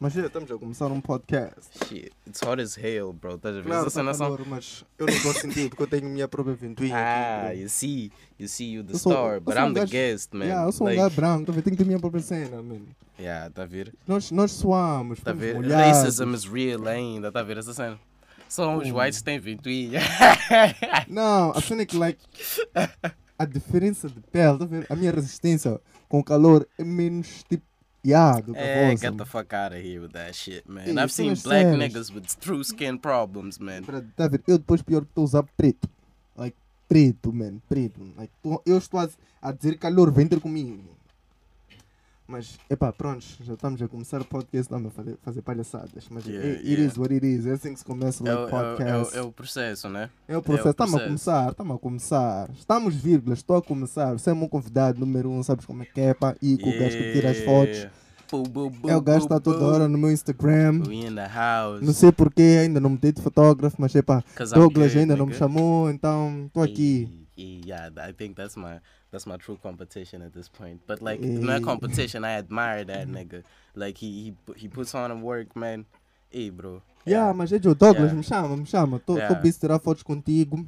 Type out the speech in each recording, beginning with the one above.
Mas já estamos a começar um podcast. Shit, it's hot as hell, bro. Estás a ver? Claro, tá calor, mas eu não estou a sentir porque eu tenho minha própria ventoinha Ah, aqui. you see, you see, you the sou- star, but sou um I'm the gajo- guest, man. Yeah, eu sou um like, gajo branco, tá tenho que ter minha própria cena, man. yeah, tá a ver? Nós, nós suamos, Tá a ver? molhados. Racism is real ainda, tá a ver essa cena? Só os whites têm ventoinha. Não, a cena é que, like, a diferença de pele, tá a ver? A minha resistência com o calor é menos, tipo, yeah, do que a Eh, vossa. get the fuck out of here with that shit, man. Hey, I've seen as black niggas with true skin problems, man. Pra- Tá? Eu depois pior que estou a usar preto. Like, preto, man, preto. Like, eu estou a, a dizer calor, vem ter comigo. Mas, epá, pronto, já estamos a começar o podcast, não, a fazer, fazer palhaçadas. Mas Yeah, it, it yeah. is what it is. É assim que se começa É, like, o- é, podcast. é, o- é o processo, né? É o processo, é estamos a começar, estamos a começar. Estamos vírgulas, estou a começar. Você é meu convidado número um, sabes como é que é, pá? E com o gajo que tira as fotos. Yeah. É o gajo está toda hora no meu Instagram. Não sei porquê, ainda não meti de fotógrafo, mas é pá, Douglas ainda não me chamou, então estou aqui. Yeah, I think that's my that's my true competition at this point. But like my Eh. competition, I admire that nigga. Like he he he puts on a work, man. Hey, bro. Yeah, mas é Joe Douglas, Yeah. me chama, me chama. Estou Yeah. busy tirar fotos contigo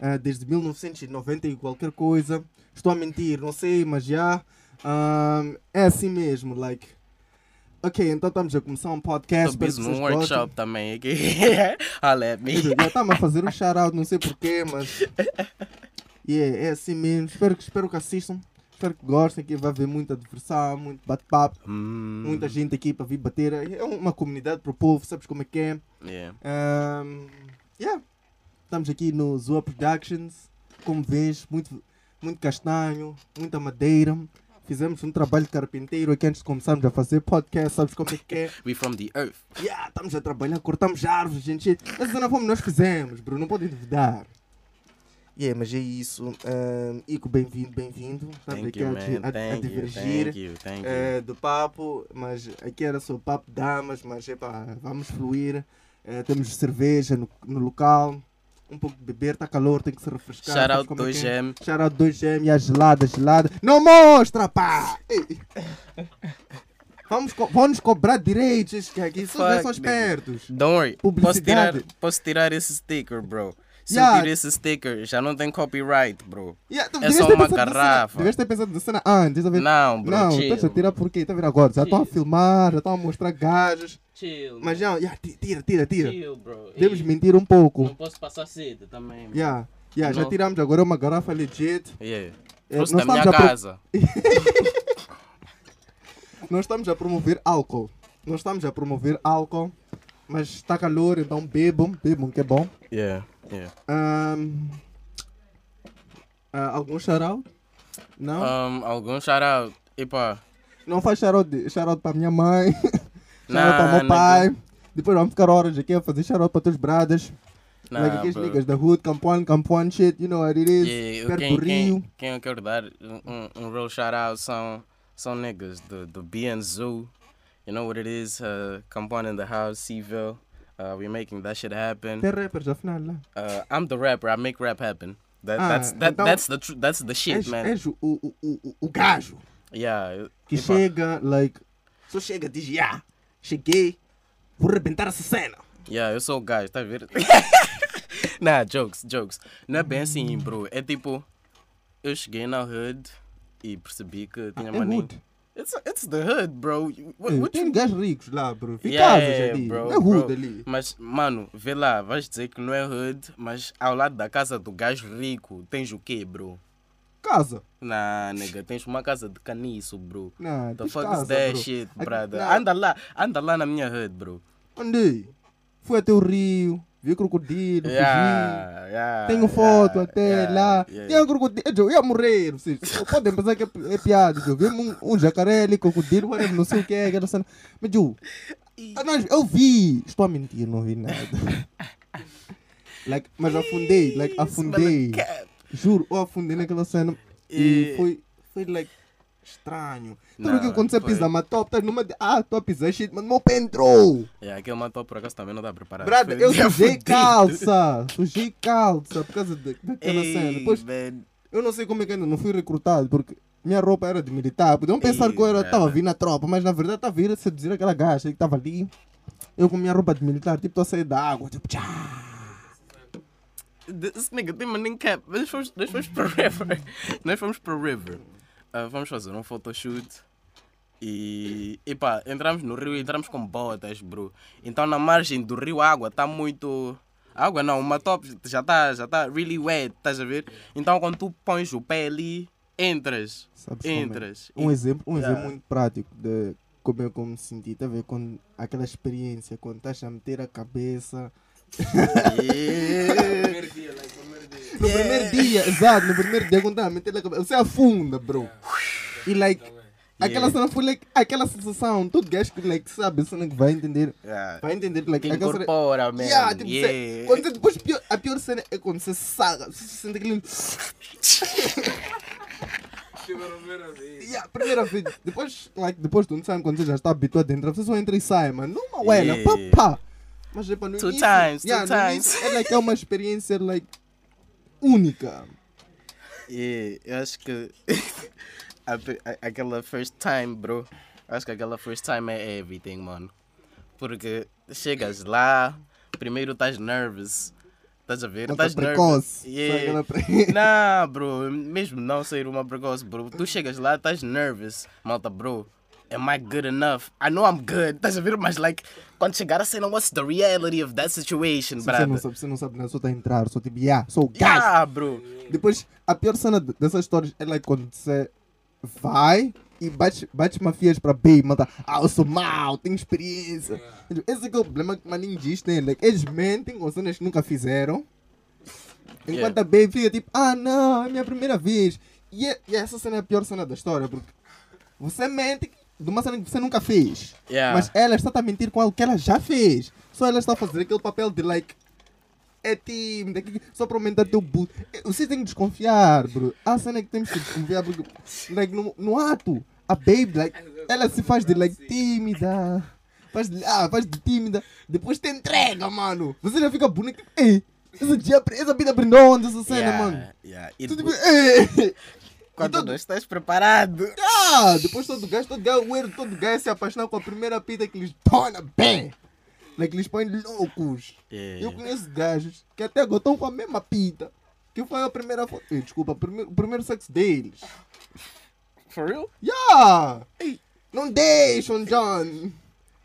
ah, desde 1990 e qualquer coisa. Estou a mentir, não sei, mas já. ah, é assim mesmo, like. Ok, então estamos a começar um podcast. Vocês gostem. workshop também aqui. At me. Já estamos a fazer um shout-out, não sei porquê, mas. Yeah, é assim mesmo. Espero que, espero que assistam. Espero que gostem, que vai haver muita diversão, muito bate-papo. Mm, Muita gente aqui para vir bater. É uma comunidade para o povo, sabes como é que é? Yeah. Um, yeah. Estamos aqui no Zoa Productions. Como vês, muito, muito castanho, muita madeira. Fizemos um trabalho de carpinteiro aqui antes de começarmos a fazer podcast, sabes como é que é? We from the earth. Yeah, estamos a trabalhar, cortamos árvores, gente. Essa não fomos nós fizemos, bro, não podem duvidar. Yeah, mas é isso. Um, Ico, bem-vindo, bem-vindo. Estamos Thank aqui you, a, a- a divergir thank you, thank you. eh, do papo, mas aqui era só papo de damas, mas epá, vamos fluir. Eh, temos cerveja no, no local, um pouco de beber, está calor, tem que se refrescar. Shout out como é que? 2M. Shout out 2M e a gelada, gelada. Não mostra, pá! Vamos, co vamos cobrar direitos, que aqui são, espertos. Don't worry. Posso tirar, posso tirar esse sticker, bro. Se Yeah. eu tirar esse sticker, já não tem copyright, bro. Yeah, É só uma garrafa. Devias ter pensado na cena antes, ver? Não, bro, Não, estás a tirar por quê? Está a ver agora? Já estão a filmar, já estão a mostrar gajos. Chill, Mas já, yeah, ti- tira, tira, tira. chill, bro. Devemos mentir um pouco. Não posso passar sede também. mano. Yeah, yeah, já Não. tiramos agora uma garrafa legit. Yeah. Trouxe nós, da minha estamos a pro- casa. nós estamos a promover álcool. Nós estamos a promover álcool. Mas está calor, então bebam, bebam que é bom. Yeah, yeah. Ahm, ah, algum shout-out? Não? Um, algum shout out. Epa. Não faz shout-out shout-out para minha mãe. Nah, para meu pai. Depois vamos ficar horas aqui a fazer shout-out para teus brothers. Nah, like aqueles niggas da hood, Campuan, Campuan shit, you know what it is. Yeah, perto quem, do quem, Rio. quem eu quero dar um, um, real shout out são, são niggas do, do BN Zoo. You know what it is? Uh, Compound in the house, Seaville. Uh, we're making that shit happen. Tem rappers afinal lá. Uh, I'm the rapper. I make rap happen. That, Ah, that's that, então- that's the that's the shit, És, man. és o, o, o, o, gajo Yeah. que chega, like, só chega diz, yeah, cheguei, vou arrebentar essa cena. Yeah, eu sou o gajo, tá vendo? nah, jokes, jokes. Não é bem assim, bro. É tipo, eu cheguei na hood e percebi que tinha é maninho. It's, it's the hood, bro. What, what Tem you... gajos ricos lá, bro. Fica Yeah, ali. bro, é hood bro. ali. Mas, mano, vê lá, vais dizer que não é hood, mas ao lado da casa do gajo rico, tens o quê, bro? Casa. Nah, nigga, tens uma casa de caniço, bro. Não, The fuck casa, is that bro. shit, brother? não. Anda lá, anda lá na minha hood, bro. Andei. Fui até o rio, vi crocodilo, fugi. Yeah, yeah, Tenho foto yeah, até yeah, lá. yeah. Tem um crocodilo. Eu ia morrer. Vocês podem pensar que é, é piada. Eu vi um, um jacaré ali, crocodilo, whatever, não sei o que é. aquela cena. Mas eu, ah, eu vi. Estou a mentir, não vi nada. like, mas afundei, like, afundei. Juro, eu afundei naquela cena. E E- foi, foi like, estranho. Tudo Não, que você foi- pisa numa top, tá numa. de- Ah, tô a pisar shit, mas meu pé entrou. Yeah, aquele matou por acaso também não dá preparado. Eu sujei calça. Sujei calça por causa de- daquela Ei, cena. Depois, man. eu não sei como é que ainda não fui recrutado, porque minha roupa era de militar. Podiam pensar Ei, que eu era- tava velho. vindo na tropa, mas na verdade estava a vir a seduzir aquela gaja que estava ali. Eu com minha roupa de militar, tipo, estou a sair da água, tipo, tchá. This nigga tem nem cap. Nós fomos, nós fomos para o River. Nós fomos para o River. Ah, vamos fazer um photoshoot. E, e pá, entramos no rio e entramos com botas, bro. Então na margem do rio a água está muito. a Água não, uma top já está já tá really wet, estás a ver? Então quando tu pões o pé ali, entras. Sabes como é? Entras. Um exemplo, um Yeah. exemplo muito prático de como eu como me senti, tá a ver? Quando, aquela experiência, quando estás a meter a cabeça. Yeah. Primeiro dia, like, primeiro dia. No Yeah. primeiro dia, exato, no primeiro dia, quando estás a meter a cabeça, você afunda, bro. E like, aquela Yeah. cena foi like, aquela sensação, todo gajo que like, sabe, cena que vai entender, Yeah. vai entender, like, Que aquela cena- incorpora, man. Yeah, tipo, Yeah. Você, quando você depois, pior- a pior cena é quando você saga, você sente aquele. Tipo, primeira vez. Yeah, primeira vez, depois, like, depois tu não sabe quando você já está habituado a entrar, você só entra e sai, mano. Numa uela, Yeah. pá, pá. Mas é para no Two início, times, two yeah, no times. início, é, like, é uma experiência like, única. Yeah, eu acho que aquela first time, bro. Acho que aquela first time é everything, mano. Porque chegas lá, primeiro estás nervous. Estás a ver? Estás precoce. Yeah. Pre- Não, bro, mesmo não ser uma precoce, bro. Tu chegas lá, estás nervous. Malta, bro, am I good enough? I know I'm good. Estás a ver? Mas, like, quando chegar a cena, what's the reality of that situation, Se você não brother? sabe, você não sabe, não, só está a entrar, só tipo, yeah, sou o gajo. Yeah, bro. Depois, a pior cena de- dessas histórias é like, quando você vai e bate, bate mafias para bem, manda, ah, eu sou mau, tenho experiência. Esse é é o problema que maninho diz, né? Like, eles mentem com cenas que nunca fizeram. Enquanto Yeah. a Baby fica tipo, ah não, é minha primeira vez. E, é- e essa cena é a pior cena da história, porque você mente de uma cena que você nunca fez. Yeah. Mas ela está a mentir com algo que ela já fez. Só ela está a fazer aquele papel de like. É tímida, só para aumentar teu boot. Você tem que desconfiar, bro. A cena é que temos que desconfiar, porque like, no, no ato, a baby, like, ela se faz de like tímida. Faz de, ah, faz de tímida. Depois te entrega, mano. Você já fica bonita. Ei, essa, dia, essa vida aprendeu onde essa cena, yeah, mano. Yeah. Tu, tipo. Quando todo- não estás preparado. Ah, depois todo gajo, todo gajo, o erro, todo gajo se apaixonar com a primeira pita que lhes torna bem. Like, lhes põe loucos. Yeah. Eu conheço gajos que até agora estão com a mesma pita. Que foi a primeira foto. Eh, Desculpa, o primeiro, o primeiro sexo deles. For real? Yeah! Não deixam, John!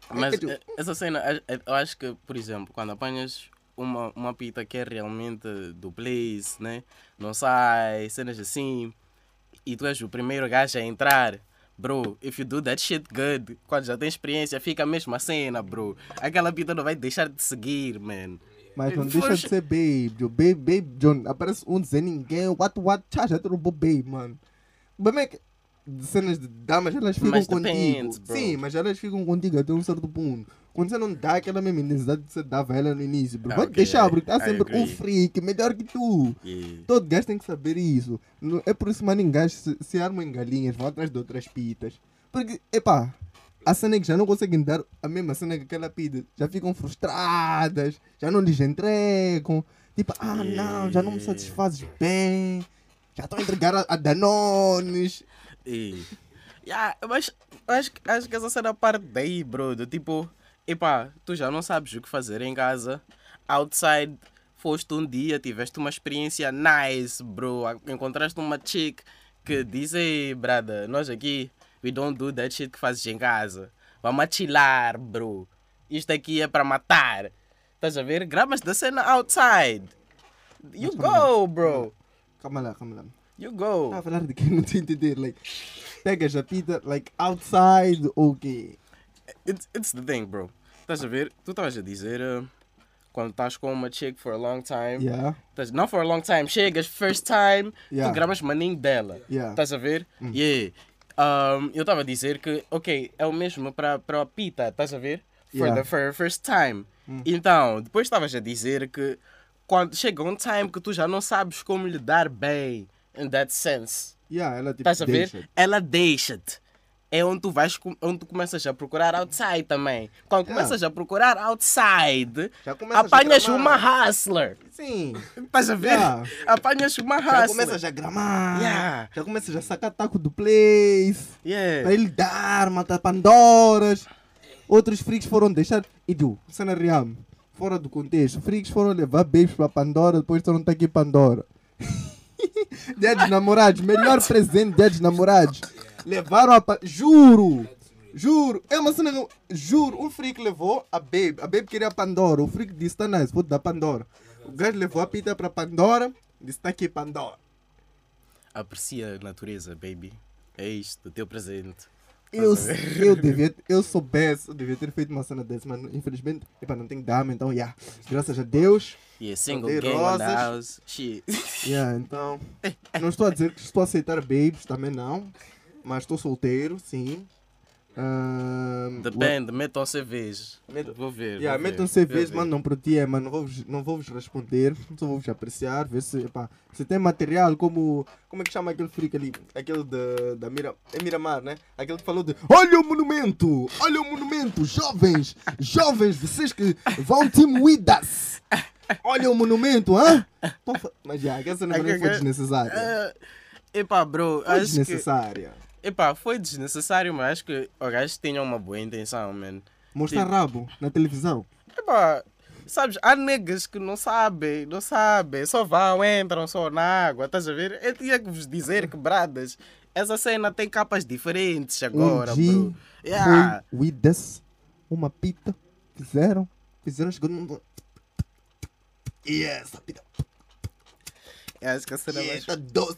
Mas É que tu- eh, essa cena, eu acho que, por exemplo, quando apanhas uma, uma pita que é realmente do place, né? Não sai, cenas assim, e tu és o primeiro gajo a entrar, bro, if you do that shit good, quando já tem experiência, fica a mesma cena, bro. Aquela pita não vai deixar de seguir, man. Mas não deixa de ser babe, John. Babe, babe, John. Aparece um dizer ninguém. What, what? Tchá, já roubou babe, mano. O problema é que cenas de damas, elas ficam Mas contigo. depends. Sim, mas elas ficam contigo até um certo ponto. Quando você não dá aquela mesma intensidade que você dava ela no início, bro, Ah, vai ok, deixar, porque tá I sempre um freak melhor que tu. Yeah. Todo gajo tem que saber isso. É por isso, mano, em gajos se, se armam em galinhas, vão atrás de outras pitas. Porque, epá, a cena é que já não conseguem dar a mesma cena que aquela pita. Já ficam frustradas, já não lhes entregam. Tipo, ah não, já não me satisfazes bem. Já estou a entregar a, a Danones. Yeah, mas acho, que- acho que essa cena parte daí, bro. Do tipo, epá, tu já não sabes o que fazer em casa. Outside, foste um dia, tiveste uma experiência nice, bro. Encontraste uma chick que diz, ei, brada, nós aqui, we don't do that shit que fazes em casa. Vamos chilar, bro. Isto aqui é para matar. Estás a ver? Gramas da cena outside. You Mas go, bro. Calma lá, calma lá. You go. Tá a falar de que não estou a entender. Like, pegas a pita, like, outside ou o quê? It's, it's the thing, bro. Estás a ver? Tu estavas a dizer uh, quando estás com uma chick for a long time. Yeah, Estás- não for a long time, chegas, first time, Yeah. tu gramas maninho dela. yeah. Estás a ver? Yeah. Um, eu estava a dizer que, ok, é o mesmo para a pita, estás a ver? For Yeah. the for first time. Então, depois estavas a dizer que quando chega um time que tu já não sabes como lidar bem, in that sense. Yeah, ela tipo Estás a ver? Ela deixa-te. É onde tu vais, onde tu começas a procurar outside também. Quando Yeah. começas a procurar outside, Já apanhas uma hustler. Sim. Estás a ver? Yeah. Apanhas uma Já hustler. começas a gramar. Yeah. Já começas a sacar taco do place. Yeah. Para ele dar, matar Pandoras. Outros freaks foram deixar. E tu, cena real. Fora do contexto. Freaks foram levar babes para Pandora. Depois estão aqui Pandora. dia dos namorados. Melhor presente dia dos namorados. Levaram a. Pa- Juro! Juro! É uma cena. Juro! Um freak levou a babe. A babe queria Pandora. O freak disse: tá nice, vou dar Pandora. O gajo levou a pita para Pandora. Disse: tá aqui Pandora. Aprecia a natureza, baby. É isto, o teu presente. Eu, a eu devia, eu soubesse, eu devia ter feito uma cena dessa, mas infelizmente, epa, não tenho dama, então, yeah, graças a Deus, Yeah, single rosas. house. Shit. yeah, então, não estou a dizer que estou a aceitar babes, também não, mas estou solteiro, sim. Ahn, Depende, metam CVs. Metam- Vou ver. Yeah, vou ver, metam vou CVs, ver. mano, não para ti, é, mano, não vou-vos não vou -vos responder, só vou-vos apreciar, ver se, epá, se tem material como, como é que chama aquele freak ali, aquele de, da Mira, é Miramar, né? Aquele que falou de, olha o monumento, olha o monumento, jovens, jovens, vocês que vão with us, olha o monumento, hã? Mas já, essa cena pra mim foi desnecessária, Ah, epá, bro, foi acho que. Epá, foi desnecessário, mas acho que o gajo tinha uma boa intenção, man. Mostrar Tipo- rabo na televisão. Epá, sabes, há negas que não sabem, não sabem, só vão, entram só na água, estás a ver? Eu tinha que vos dizer, quebradas, essa cena tem capas diferentes agora, um dia bro. Yeah. foi with us, uma pita, fizeram, fizeram, chegou num... Yes, a pita, Eu acho que a cena yes, mais... tá doce.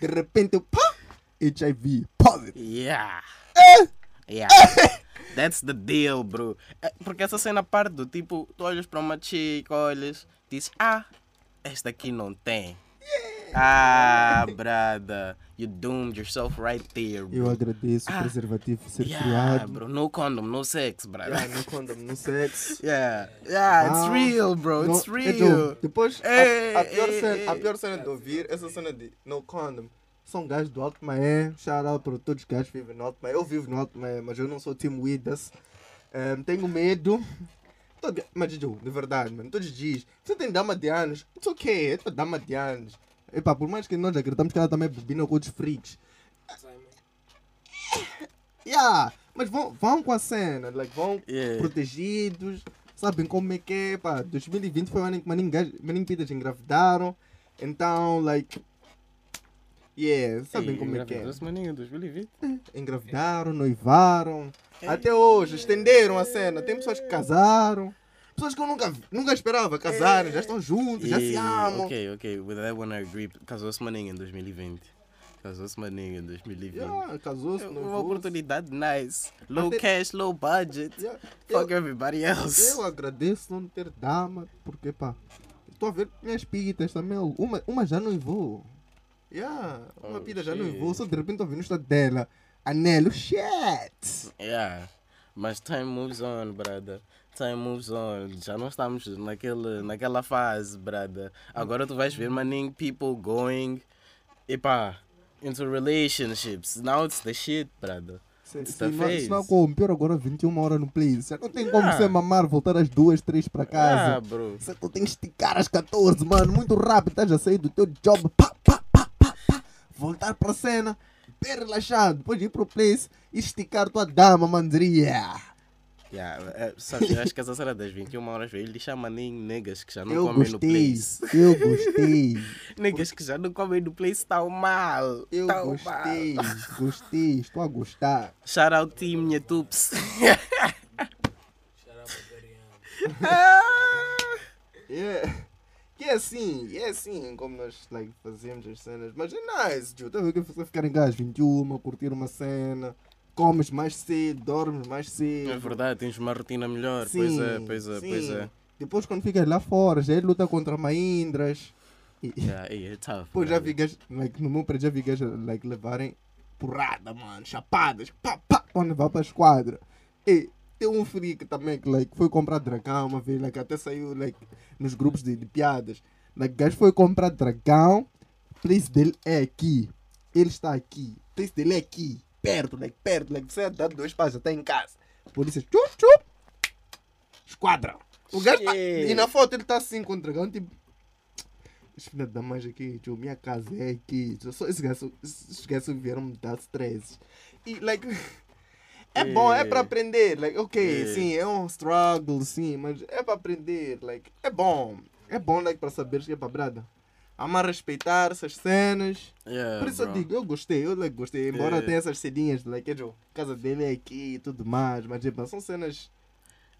De repente pá, HIV, positive. Yeah. É? Yeah. That's the deal, bro. É, Porque essa cena parte do tipo, tu olhas para uma chica, olhas, dizes, ah, esta aqui não tem. Ah, brada, you doomed yourself right there, bro. Eu agradeço o Ah. preservativo ser Yeah, criado. bro, no condom, no sex, brada. Yeah, no condom, no sexo. Yeah, yeah, it's Ah, real, bro, it's No- real. então, depois, a- Ei, a, pior ei, cena, a ei. pior cena de ouvir, essa cena de no condom, são gajos do Alto Maé, shout out para todos os gajos que vivem no Alto Maé. Eu vivo no Alto Maé, mas eu não sou team Widas. Ehm, tenho medo. Mas, Joe, de verdade, mano, todos os dias, você tem dama de anos, it's ok, é tua dama de anos. Epá, por mais que nós acreditamos que ela também bobina com outros freaks. Yeah, mas vão, vão com a cena, like, vão Yeah. protegidos, sabem como é que é, pá, 2020 foi o ano em que maninho pitas engravidaram, então, like, yeah, sabem como é que é. maninho, 2020. Engravidaram, noivaram, até hoje, estenderam a cena, tem pessoas que casaram, pessoas que eu nunca, nunca esperava casarem, já estão juntos, já se amam. Ok, ok, with that one I agree. Casou-se maninho em 2020. Casou-se maninho em 2020. Yeah, casou-se, Uma noivou-se. oportunidade nice. Low cash, low budget. Yeah, Fuck eu- everybody else. Eu agradeço não ter dama, porque pá, estou a ver minhas pitas também. Uma, uma já noivou. Yeah, uma Oh, pita já shit. noivou, só de repente estou vendo estado dela. Anelo, shit! Yeah. Mas time moves on, brother. Time moves on. Já não estamos naquele, naquela fase, brother. Agora tu vais ver, maninho, people going, epá, into relationships. Now it's the shit, brother. Se, não, não como, pior agora 21 horas no place. Já não tem como Yeah. você mamar, voltar às duas, três para casa. Ah, bro. Você tu tem que esticar às 14, mano, muito rápido. Estás a sair do teu job, pá, pá, pá, pá, pá. Voltar para a cena, bem relaxado. Depois ir para o place e esticar tua dama. Dizer, yeah. É, sabe, eu acho que essa cena das 21 horas, velho, ele chama nem negas que já não Eu comem no gostei, place. eu gostei, Negas que já não comem no place estão mal. eu tão gostei, mal. gostei, estou a gostar. Shout out team minha tups. Shout out Yeah. Que é assim, é assim como nós like, fazemos as cenas. Mas é nice, vendo que você ficar em às 21, curtir uma cena, comes mais cedo, dormes mais cedo. É verdade, tens uma rotina melhor. Sim, pois é, pois é, sim. pois é. Depois quando ficas lá fora, já é luta contra maindras. E, Yeah, yeah, it's tough. Pô, já gajos, like, no meu prédio já gajos like, levarem porrada, mano, chapadas, pá, pá, quando vai pra esquadra. E tem um freak também que like, foi comprar dragão uma vez, like, até saiu like, nos grupos de, de piadas. Like, gajo foi comprar dragão, place dele é aqui, ele está aqui. place dele é aqui, perto, like, perto, like, você dá dois passos, já tá em casa. Polícia, chup, chup, esquadra. O gajo tá, e na foto ele tá assim com o dragão, tipo, os filhos da mãe aqui, tio, minha casa é aqui. Só esses gajos vieram me dar stress. E, like, é bom, é pra aprender. Like, ok, Yeah. sim, é um struggle, sim, mas é pra aprender. Like, é bom. É bom, like, pra saber que é pra brada. Ama respeitar essas cenas. Yeah, Por isso eu bro. digo, eu gostei, eu like, gostei. Embora Yeah. tenha essas cedinhas, like, é, Joe, casa dele é aqui e tudo mais, mas tipo, são cenas.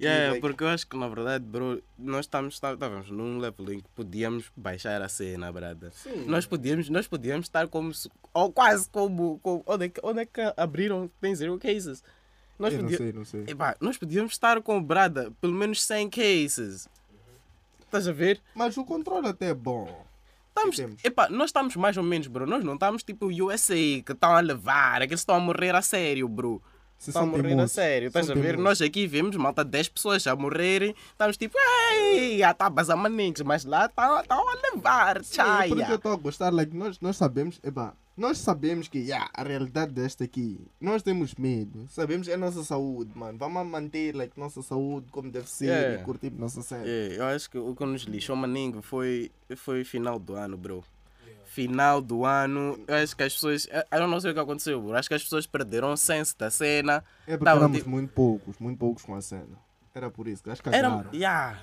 Yeah, like- porque eu acho que na verdade, bro, nós estamos, tá- estávamos num level em que podíamos baixar a cena, brada. Sim. Nós podíamos, nós podíamos estar como, ou quase como, como onde, é que, onde é que abriram, tem zero cases. Nós, eu não podia- sei, não sei. Epá, nós podíamos estar com, brada, pelo menos 100 cases. Estás a ver? Mas o controle até é bom. Estamos, epá, nós estamos mais ou menos, bro. Nós não estamos tipo USA, que estão a levar, aqueles estão a morrer a sério, bro. Se Estão a são morrer a teimosos, sério, estás a ver? Nós aqui vemos malta 10 pessoas a morrerem, estamos tipo, ei, já está a maninhos, mas lá estão a levar, Sim, é por isso que eu estou a gostar, like, nós, nós sabemos, epá, nós sabemos que yeah, a realidade desta aqui, nós temos medo, sabemos é a nossa saúde, mano. Vamos manter like, nossa saúde como deve ser Yeah. e curtir nossa cena. É, eu acho que o que nos lixou, maninho, foi, foi final do ano, bro. Final do ano, eu acho que as pessoas. Eu não sei o que aconteceu, bro. Acho que as pessoas perderam o senso da cena. É porque Tava, éramos tipo- muito poucos, muito poucos com a cena. Era por isso, acho que Era. Yeah.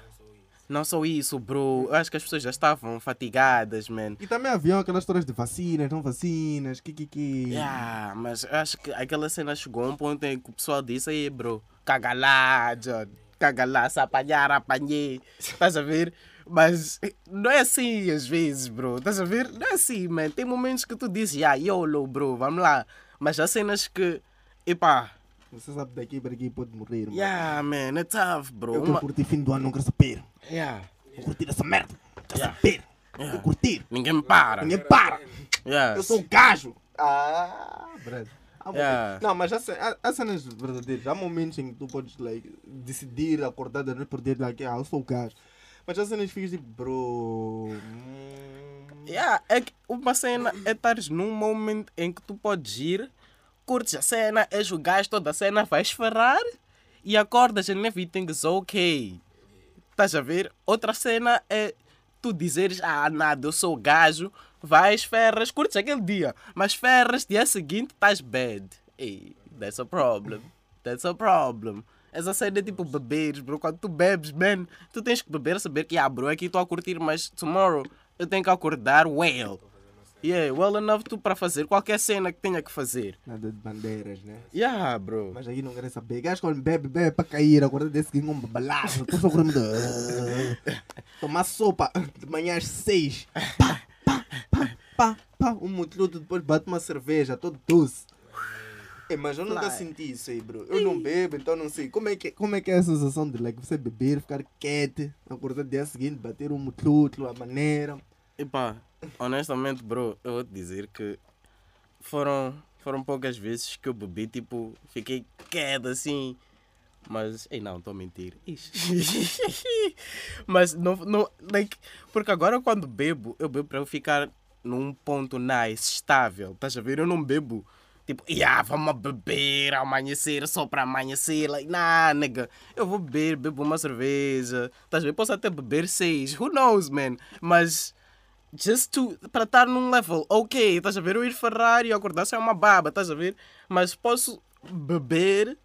Não só isso, bro. Eu acho que as pessoas já estavam fatigadas, man. E também haviam aquelas histórias de vacinas, não vacinas, que que que. Yeah, mas eu acho que aquela cena chegou a um ponto em que o pessoal disse aí, bro, caga lá, John, caga lá, se apanhar, apanhei. Estás a ver? Mas não é assim às vezes, bro. Estás a ver? Não é assim, man. Tem momentos que tu dizes, ah, YOLO, bro, vamos lá. Mas há cenas que, epá, Você sabe daqui para aqui pode morrer, mano. yeah, man, é tough, bro. Eu Uma- curtir fim do ano, não quero saber. Yeah, Vou curtir essa merda. Quero Yeah. saber. Yeah. Vou curtir. ninguém me para. Ninguém para. Yeah. Eu sou um gajo. Ah, brother. Yeah. Não, mas há, há, há cenas verdadeiras. Há momentos em que tu podes like, decidir acordar da noite por dia, like, ah, eu sou o gajo. Mas há cenas que ficas tipo, bro. hum, Yeah, é que uma cena é estares num momento em que tu podes ir, curtes a cena, és o gajo toda a cena, vais ferrar e acordas and everything is ok. Estás a ver? Outra cena é tu dizeres, ah, nada, eu sou gajo, vais, ferras, curtes aquele dia, mas ferras, dia seguinte estás bad. Hey, that's a problem. That's a problem. Essa cena é tipo beberes, bro. Quando tu bebes, man, tu tens que beber, saber que, ah, bro, aqui estou a curtir, mas tomorrow eu tenho que acordar well. Yeah, well enough tu para fazer qualquer cena que tenha que fazer. Nada de bandeiras, né? Yeah, bro. Mas aí não querem saber. Gajo quando bebe, bebe para cair. Acordar desse que um balaço. Estou só correndo. Tomar sopa de manhã às seis. Pá, pá, pá, pá, pá. Um mutluto depois bate uma cerveja, todo doce. É, mas eu nunca senti isso aí, bro. Eu não bebo, então não sei. Como é que, como é, que é a sensação de like, você beber, ficar quieto, acordar no dia seguinte, bater um mutluto, a maneira. Epá, honestamente, bro, eu vou te dizer que foram, foram poucas vezes que eu bebi, tipo, fiquei quieto assim. Mas, ei, não, estou a mentir. Ixi. Mas, não, não, like, porque agora quando bebo, eu bebo para eu ficar num ponto nice, estável. Estás a ver? Eu não bebo, tipo, yeah, vamos beber, amanhecer, só para amanhecer. Like, nah, nigga. Eu vou beber, bebo uma cerveja. Estás ver? Posso até beber seis, who knows, man? Mas just to, para estar num level, ok, estás a ver? Eu ir Ferrari e acordar sem uma baba, estás a ver? Mas posso beber,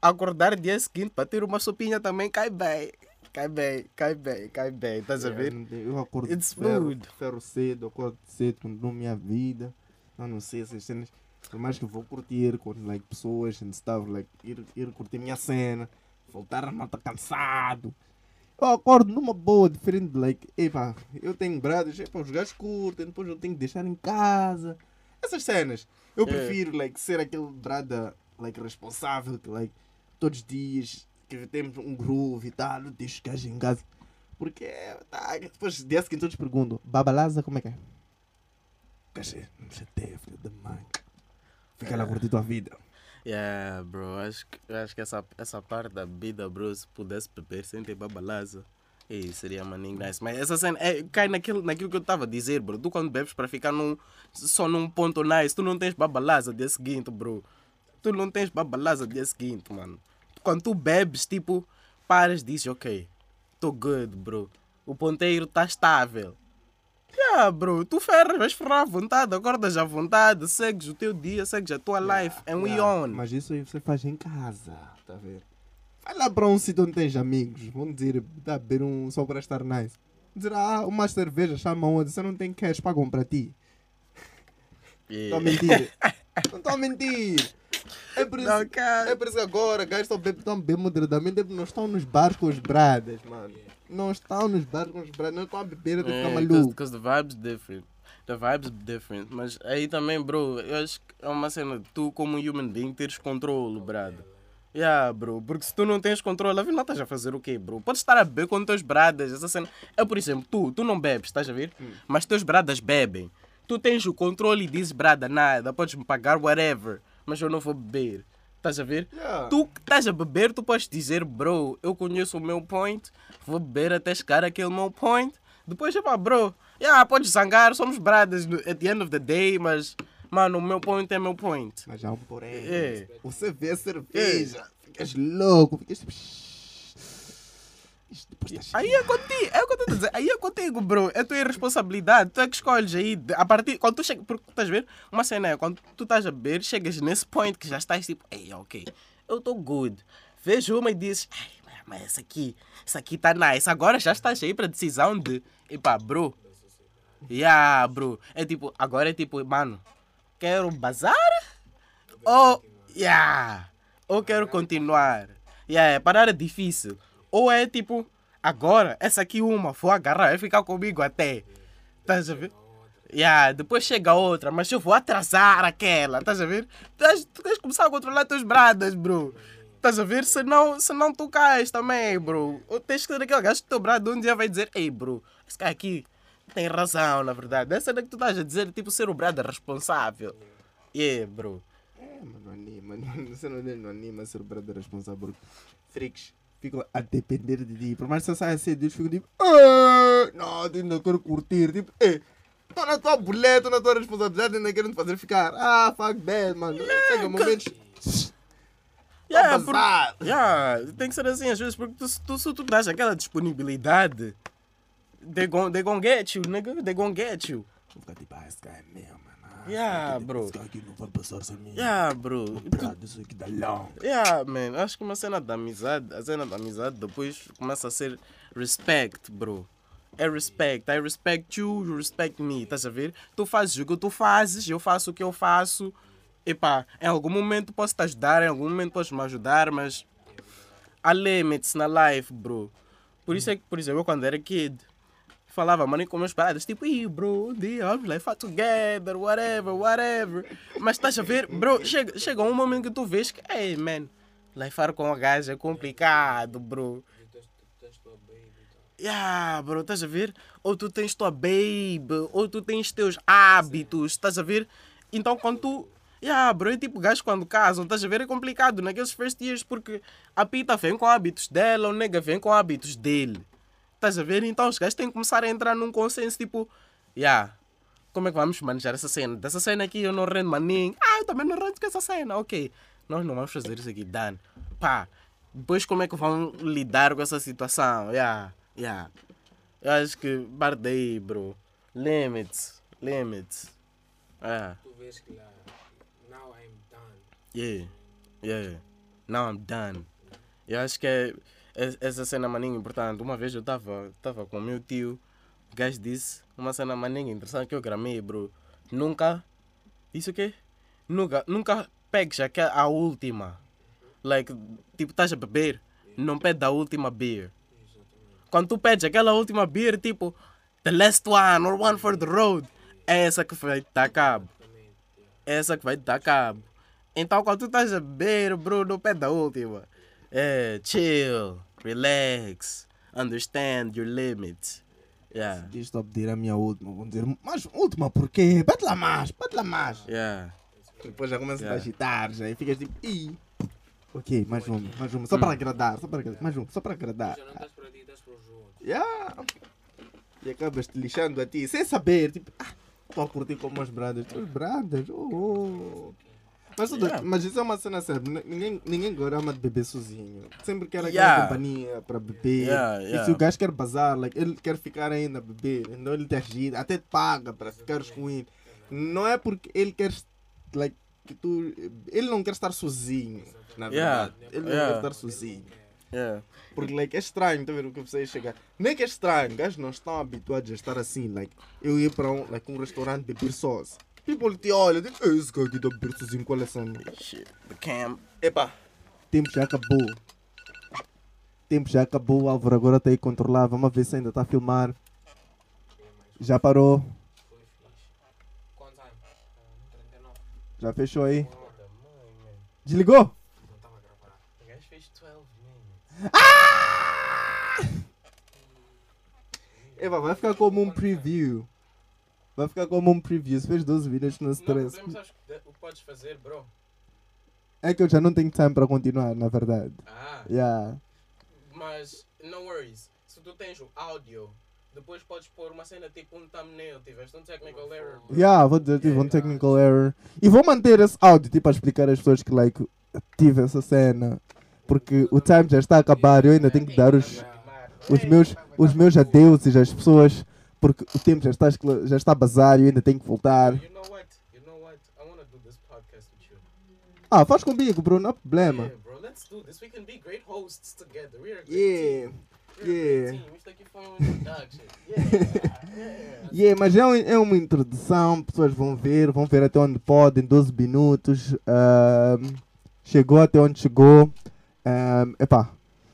acordar dia seguinte para ter uma sopinha também, cai bem. Cai bem, cai bem, cai bem, estás a ver? Eu acordo It's ferro, ferro cedo, acordo cedo, continuo minha vida. Eu não sei essas cenas. Por mais que eu vou curtir com like, pessoas and stuff, like, ir, ir curtir minha cena, voltar a malta cansado. Eu acordo numa boa, diferente de like, epá, eu tenho bradas, epá, os gajos curtem, depois eu tenho que deixar em casa. Essas cenas. Eu É. prefiro like, ser aquele brada like, responsável que like, todos os dias que temos um groove e tal, deixo os gajos em casa. Porque tá, depois dia seguinte todos perguntam, Babalaza como é que é? Cachê, não chateia, filho da mãe. Fica lá curtir tua vida. Yeah, bro, acho que, acho que essa, essa parte da vida, bro, se pudesse beber sem ter babalaza, Ei, seria maninho nice. Mas essa cena é, cai naquilo, naquilo que eu estava a dizer, bro. Tu quando bebes para ficar num, só num ponto nice, tu não tens babalaza dia seguinte, bro. Tu não tens babalaza dia seguinte, mano. Quando tu bebes, tipo, paras e dizes, ok, tô good, bro. O ponteiro tá estável. Yeah, bro, tu ferras, vais ferrar à vontade, acordas à vontade, segues o teu dia, segues a tua life, and we Yeah, on. Mas isso aí você faz em casa, tá a ver? Vai lá para um sítio onde tens amigos, vão dizer, dá a beber um só para estar nice. Dizer, ah, uma cerveja, chama onde? Você não tem cash, pagam para ti. Estou a Yeah. mentir. não estou a mentir. É por isso, Não, é por isso que agora gajos estão bem, estão bem moderadamente, não estão nos bares com os bradas, mano. Não estão nos bares com os bradas, não estão a beber ficar É, maluco. Because the vibe's different. The vibe's different. Mas aí também, bro, eu acho que é uma cena de tu, como um human being, teres controle, brado. Yeah, bro, porque se tu não tens controle, afinal estás a fazer o quê, bro? Podes estar a beber com teus bradas, essa cena. É por exemplo, tu, tu não bebes, estás a ver? Mas teus bradas bebem. Tu tens o controle e dizes, brada, nada, podes me pagar whatever, mas eu não vou beber. Estás a ver? Yeah. Tu que estás a beber, tu podes dizer, bro, eu conheço o meu point, vou beber até chegar àquele meu point. Depois, epá, bro, yeah, podes zangar, somos bradas at the end of the day, mas, mano, o meu point é meu point. Mas há um porém. É. Você vê a cerveja, ficas louco, ficas tipo. Isto depois está Aí é contigo, é o que eu estou a dizer, aí é contigo, bro, é tua irresponsabilidade, tu é que escolhes aí, a partir, quando tu chega, porque estás a ver, uma cena é, quando tu estás a beber, chegas nesse point que já estás tipo, ei, ok, eu estou good, vejo uma e dizes, ai, mas essa aqui, essa aqui tá nice, agora já estás aí para decisão de, epá, bro, yeah, bro, é tipo, agora é tipo, mano, quero bazar ou, yeah, ou quero continuar. Yeah, parar é difícil. Ou é tipo, agora, essa aqui uma, vou agarrar, vai ficar comigo até. Estás a ver? Yeah, depois chega outra, mas eu vou atrasar aquela, estás a ver? Tu tens, que começar a controlar teus bradas, bro. Estás a ver? Senão, senão tu cais também, bro. Ou tens que ser aquele gajo que teu brado um dia vai dizer, ei, bro, esse cara aqui tem razão, na verdade. Essa é que tu estás a dizer, tipo, ser o brado responsável. Yeah, bro. É, anima, não, você não, não anima a ser o brother responsável. porque Freaks ficam a depender de ti. Por mais que você saia cedo, eles ficam tipo, "Ah, não, eu ainda quero curtir. Tipo, é, estou na tua boleta, estou na tua responsabilidade, ainda quero te fazer ficar. Ah, fuck that, mano. Chega momentos. Yeah, por- yeah, tem que ser assim às vezes, porque tu, tu, se tu dás aquela disponibilidade, they gon, they gon get you, nigga, they gon get you. Vou ficar tipo, ah, esse cara é meu, mano. Ah, Yeah, bro. Yeah, bro. Long. Yeah, man, acho que uma cena da amizade, a cena da amizade depois começa a ser respect, bro. É respect. I respect you, you respect me, estás a ver? Tu fazes o que tu fazes, eu faço o que eu faço. Epá, em algum momento posso te ajudar, em algum momento podes me ajudar, mas há limits na life, bro. Por isso é que, por exemplo, eu quando era kid, falava, mano, com meus paradas, tipo, Ih, bro, um dia vamos lá together, whatever, whatever. Mas estás a ver, bro, chega, chega um momento que tu vês que, hey, man, lifear com a gaja é complicado, bro. E. Yeah, bro, estás a ver? Ou tu tens tua baby, ou tu tens teus hábitos, estás a ver? Então quando tu. Yeah, bro, é tipo gajos quando casam, estás a ver? É complicado naqueles first years porque a pita vem com hábitos dela, o nega vem com hábitos dele. Estás a ver? Então os gajos têm que começar a entrar num consenso tipo, yeah, como é que vamos manejar essa cena? Dessa cena aqui eu não rendo maninho. Ah, eu também não rendo com essa cena. Ok, nós não vamos fazer isso aqui, Dan. Pá, depois como é que vão lidar com essa situação? Yeah, yeah. Eu acho que parte daí, bro. Limits, limits. Ah, Tu vês que lá, now I'm done. yeah, yeah. Now I'm done. Eu acho que é- essa cena maninha importante. Uma vez eu estava tava com o meu tio, o gajo disse uma cena maninha interessante que eu gramei, bro. Nunca. Isso o quê? Nunca, nunca pegues aquela, a última. Like, tipo, estás a beber, não pede a última beer. Quando tu pedes aquela última beer, tipo, the last one or one for the road, é essa que vai te dar cabo. É essa que vai te dar cabo. Então, quando tu estás a beber, bro, não pede a última. É, chill, relax, understand your limits. Yeah, Diz estou a pedir a minha última. Vão dizer, mas última por quê? Bate lá mais, bate lá mais. yeah. Depois já começa a Yeah. agitar, já e ficas tipo, ih. Ok, mais uma, mais uma, só para agradar, só para agradar, mais uma, só para agradar. Já não estás para ti, estás por juntos. Yeah. E acabas te lixando a ti, sem saber, tipo, ah, estou a curtir com meus brothers. Os brothers, oh. oh. Mas, tudo, Yeah. mas isso é uma cena séria. Ninguém, ninguém gosta de beber sozinho. Sempre quer aquela Yeah. companhia para beber. Yeah, E yeah. se o gajo quer bazar, like, ele quer ficar ainda a beber, então ele te ajuda, até te paga para ficares com ele. Não é porque ele quer, like, que tu. Ele não quer estar sozinho, na Yeah, verdade. Ele não quer estar sozinho. Yeah. Porque like, é estranho, tá vendo o que você chegar. Nem que é estranho, gajos não estão habituados a estar assim. Like, eu ir para um, like, um restaurante beber sós. People te olham, dizem, "Ei, esse gajo aqui qual é essa merda?" Shit. The cam. Epa, tempo já acabou. Tempo já acabou, o Álvaro agora está aí a controlar. Vamos ver se ainda está a filmar. Já parou, Foi fixe. Quanto time? Ah, 39. já fechou aí. Desligou? Não estava a gravar. O gajo fez 12 minutes. Eva, vai ficar como um preview. Vai ficar como um preview. Se fez 12 vídeos no Não, stress. podemos, acho que o que podes fazer, bro. É que eu já não tenho time para continuar, na verdade. Ah, Yeah. mas no worries. Se tu tens o áudio, depois podes pôr uma cena tipo um thumbnail. Tiveste um technical error. bro. Yeah, vou dizer, tive um technical error. E vou manter esse áudio, tipo, a explicar às pessoas que, like, tive essa cena. Porque o time já está a acabar, eu ainda tenho que dar os, os meus, os meus adeuses às pessoas. Porque o tempo já está, já está bazar e eu ainda tenho que voltar. You know what? You know what? I want to do this podcast with you. Ah, faz comigo, bro, não há problema. Yeah, bro, let's do this. We can be great hosts together. We are Yeah, team. Yeah. Yeah, mas é, um- é uma introdução, pessoas vão ver, vão ver até onde podem, 12 minutos. ahm, chegou até onde chegou. Ahm, epá,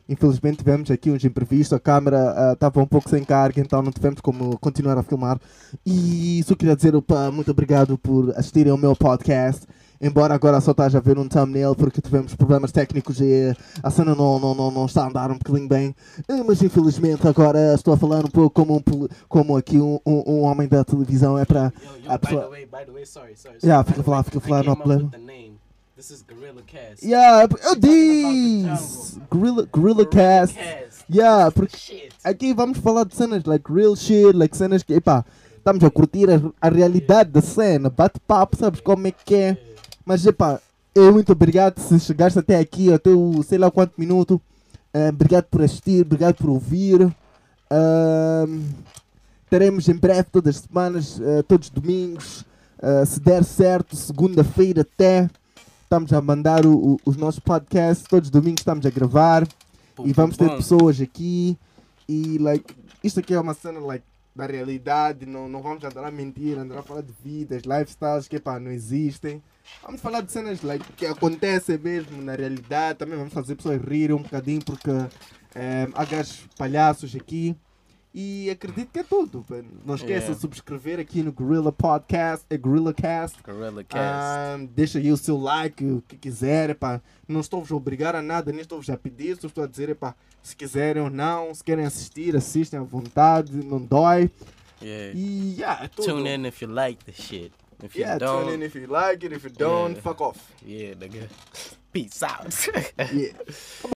infelizmente tivemos aqui uns imprevistos, a câmera estava um pouco sem carga, então não tivemos como continuar a filmar. E só queria dizer, opa, muito obrigado por assistirem ao meu podcast. Embora agora só esteja a ver um thumbnail porque tivemos problemas técnicos e a cena não, não, não, não está a andar um bocadinho bem. Eh, Mas infelizmente agora estou a falar um pouco como, um, como aqui um, um, um homem da televisão. É para. A by pessoa- the way, by the way, sorry, sorry. Yeah, sorry. fica By the a falar, fica a falar, não problema. This is Gorilla Cast. Yeah, about the disse! Gorilla, Gorilla Cast. Yeah, porque Shit. aqui vamos falar de cenas like real shit, like cenas que, epá, estamos a curtir a, a realidade da cena, bate-papo, sabes como é que é. Mas, epá, eu muito obrigado se chegaste até aqui, até o sei lá quanto minuto. Eh, obrigado por assistir, obrigado por ouvir. Ahm, teremos em breve, todas as semanas, eh, todos os domingos. se der certo, segunda-feira até. Estamos a mandar o- o- os nossos podcasts, todos os domingos estamos a gravar. E vamos ter pessoas aqui. E like isto aqui é uma cena like da realidade. Não, não vamos andar a mentir andar a falar de vidas lifestyles que pá, não existem. Vamos falar de cenas like que acontecem mesmo na realidade. Também vamos fazer pessoas rirem um bocadinho porque eh, há gajos palhaços aqui e acredito que é tudo não esqueça Yeah. de subscrever aqui no Gorilla Podcast é Gorilla Cast Gorilla Cast. ah, deixa aí o seu like, o que quiser, epá. Não estou-vos a obrigar a nada, nem estou-vos a pedir, só estou a dizer, epá, se quiserem ou não, se querem assistir, assistem à vontade, não dói. yeah. E, yeah, é tudo. Tune in if you like the shit. If you Yeah, don't, tune in if you like it, if you don't, Yeah. fuck off. yeah, nigga. Peace out. Yeah.